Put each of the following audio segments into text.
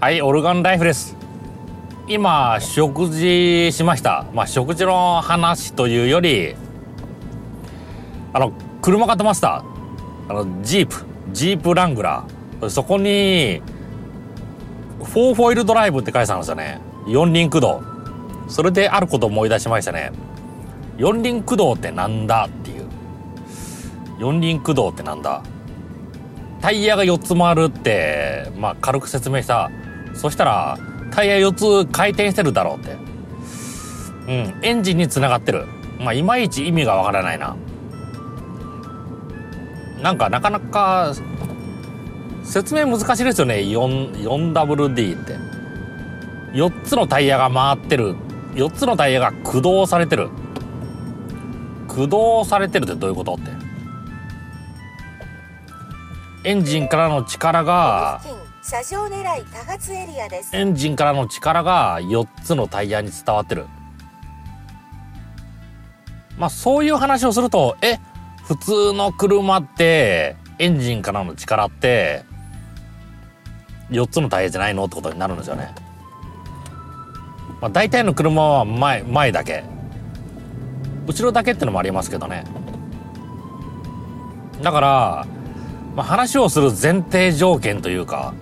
はい、オルガンライフです。今、食事しました。まあ、食事の話というより、あの、車買ってました。あの、ジープ、ジープラングラー。そこに、 four wheel drive って書いてたんですよね。四輪駆動。それであることを思い出しましたね。四輪駆動ってなんだ？っていう。四輪駆動ってなんだ？タイヤが4つ回るって、まあ、軽く説明した。そしたら、タイヤ4つ回転してるだろうって。うん、エンジンにつながってる。まあ、いまいち意味がわからないな。なんか、なかなか、説明難しいですよね。4 4WD って。4つのタイヤが回ってる。4つのタイヤが駆動されてる。駆動されてるってどういうことって。エンジンからの力が、車上狙い多発エリアですエンジンからの力が4つのタイヤに伝わってる。まあそういう話をすると、え、普通の車って、エンジンからの力って、4つのタイヤじゃないのってことになるんですよね。まあ大体の車は前、前だけ。後ろだけってのもありますけどね。だから、まあ、話をする前提条件というか、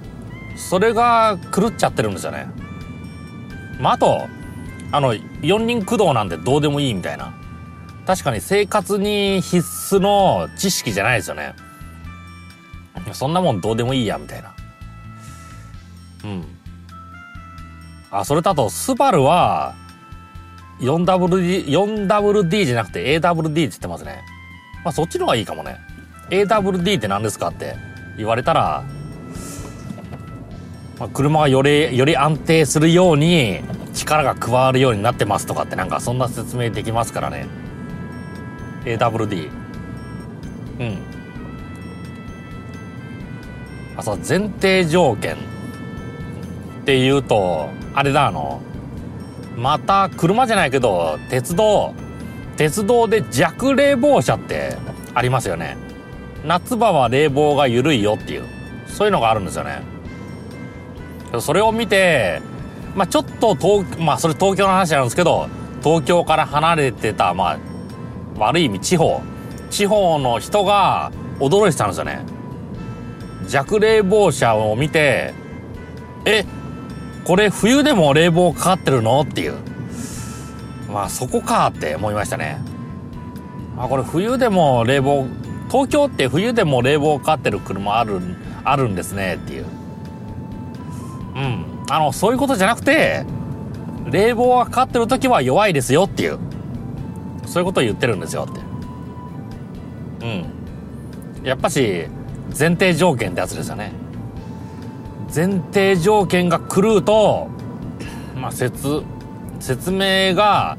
それが狂っちゃってるんですよね。まあ、あと、あの、四輪駆動なんてどうでもいいみたいな。確かに生活に必須の知識じゃないですよね。そんなもんどうでもいいや、みたいな。うん。あ、それとあと、スバルは、4WD、4WD じゃなくて AWD って言ってますね。まあそっちの方がいいかもね。AWD って何ですかって言われたら、まあ、車がより、より安定するように力が加わるようになってますとかってなんかそんな説明できますからね。AWD。うん。あ、そう、前提条件っていうと、あれだ、あの、また車じゃないけど、鉄道、鉄道で弱冷房車ってありますよね。夏場は冷房が緩いよっていう、そういうのがあるんですよね。それを見て、まあちょっと東、まあそれ東京の話なんですけど、東京から離れてた、まあ、悪い意味地方、地方の人が驚いてたんですよね。弱冷房車を見て、え、これ冬でも冷房かかってるの？っていう。まあそこかって思いましたね。あ、これ冬でも冷房、東京って冬でも冷房かかってる車ある、あるんですねっていう。うん。あの、そういうことじゃなくて、冷房がかかってる時は弱いですよっていう。そういうことを言ってるんですよって。うん。やっぱし、前提条件ってやつですよね。前提条件が狂うと、まあ、説、説明が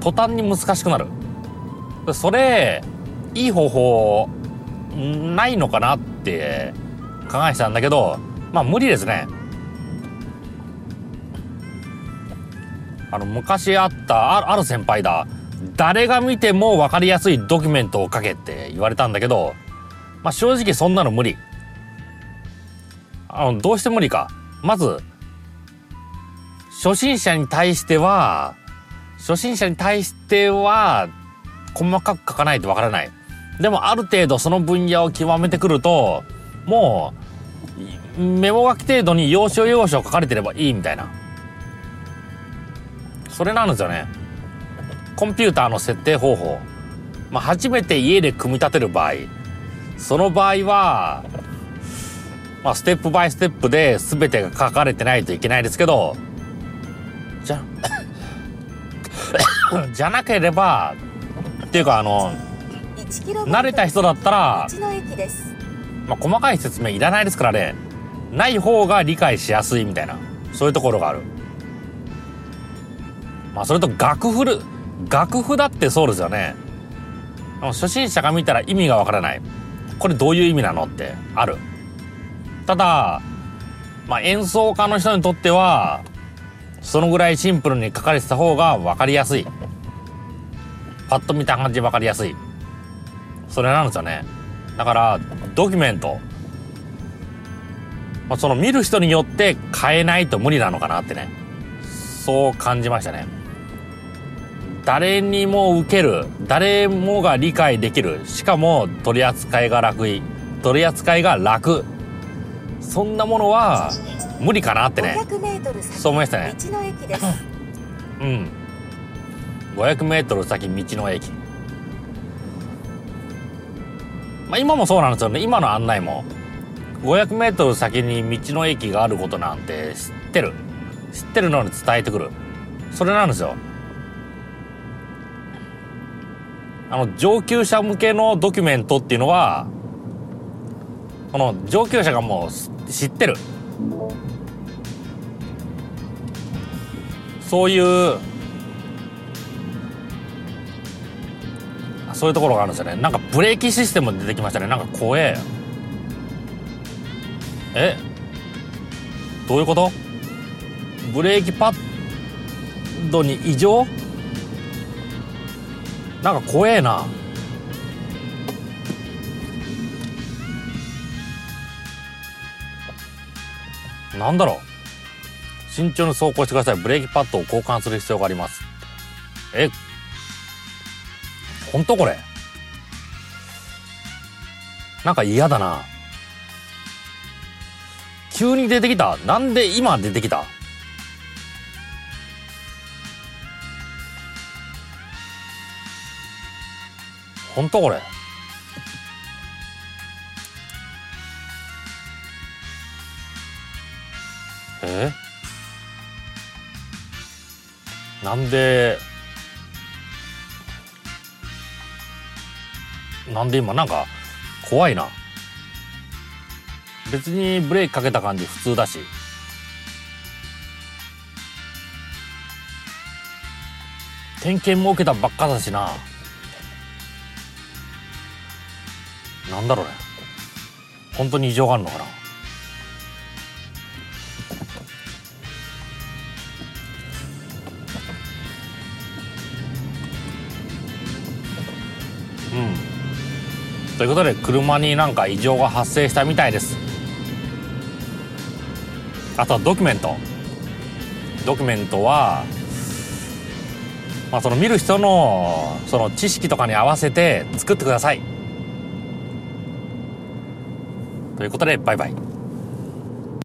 途端に難しくなる。それ、いい方法、ないのかなって考えてたんだけど、まあ無理ですね。あの、昔あった、ある先輩だ。誰が見ても分かりやすいドキュメントを書けって言われたんだけど、まあ正直そんなの無理。あの、どうして無理か。まず、初心者に対しては、初心者に対しては、細かく書かないとわからない。でもある程度その分野を極めてくると、もう、メモ書き程度に要所要所書かれてればいいみたいな。それなんですよね。コンピューターの設定方法。まあ、初めて家で組み立てる場合、その場合は、まあ、ステップバイステップで全てが書かれてないといけないですけど、じゃ、じゃなければ、っていうかあの、慣れた人だったら、まあ、細かい説明いらないですからね。ない方が理解しやすいみたいな、そういうところがある。まあ、それと楽譜る、楽譜だってそうですよね。初心者が見たら意味がわからない。これどういう意味なのってある。ただ、まあ、演奏家の人にとっては、そのぐらいシンプルに書かれてた方が分かりやすい。パッと見た感じ分かりやすい。それなんですよね。だから、ドキュメント。まあ、その見る人によって変えないと無理なのかなってねそう感じましたね誰にも受ける誰もが理解できるしかも取り扱いが楽い取り扱いが楽。そんなものは無理かなってね。500メートル先そう思いましたね。道の駅です。うん。500m 先道の駅。まあ今もそうなんですよね。今の案内も。500m 先に道の駅があることなんて知ってる。知ってるのに伝えてくる。それなんですよあの上級者向けのドキュメントっていうのはこの上級者がもう知ってる。そういうそういうところがあるんですよね。なんかブレーキシステム出てきましたね。なんか怖え。え？どういうこと？ブレーキパッドに異常？なんか怖えな。なんだろう。慎重に走行してください。ブレーキパッドを交換する必要があります。え本当これ。なんか嫌だな。急に出てきた。なんで今出てきた？本当これ。え？なんでなんで今なんか怖いな。別にブレーキかけた感じ普通だし。点検も受けたばっかだしな。なんだろうね。本当に異常があるのかな。うん。ということで車になんか異常が発生したみたいです。あとはドキュメント。ドキュメントはまあその見る人のその知識とかに合わせて作ってください。ということでバイバイ。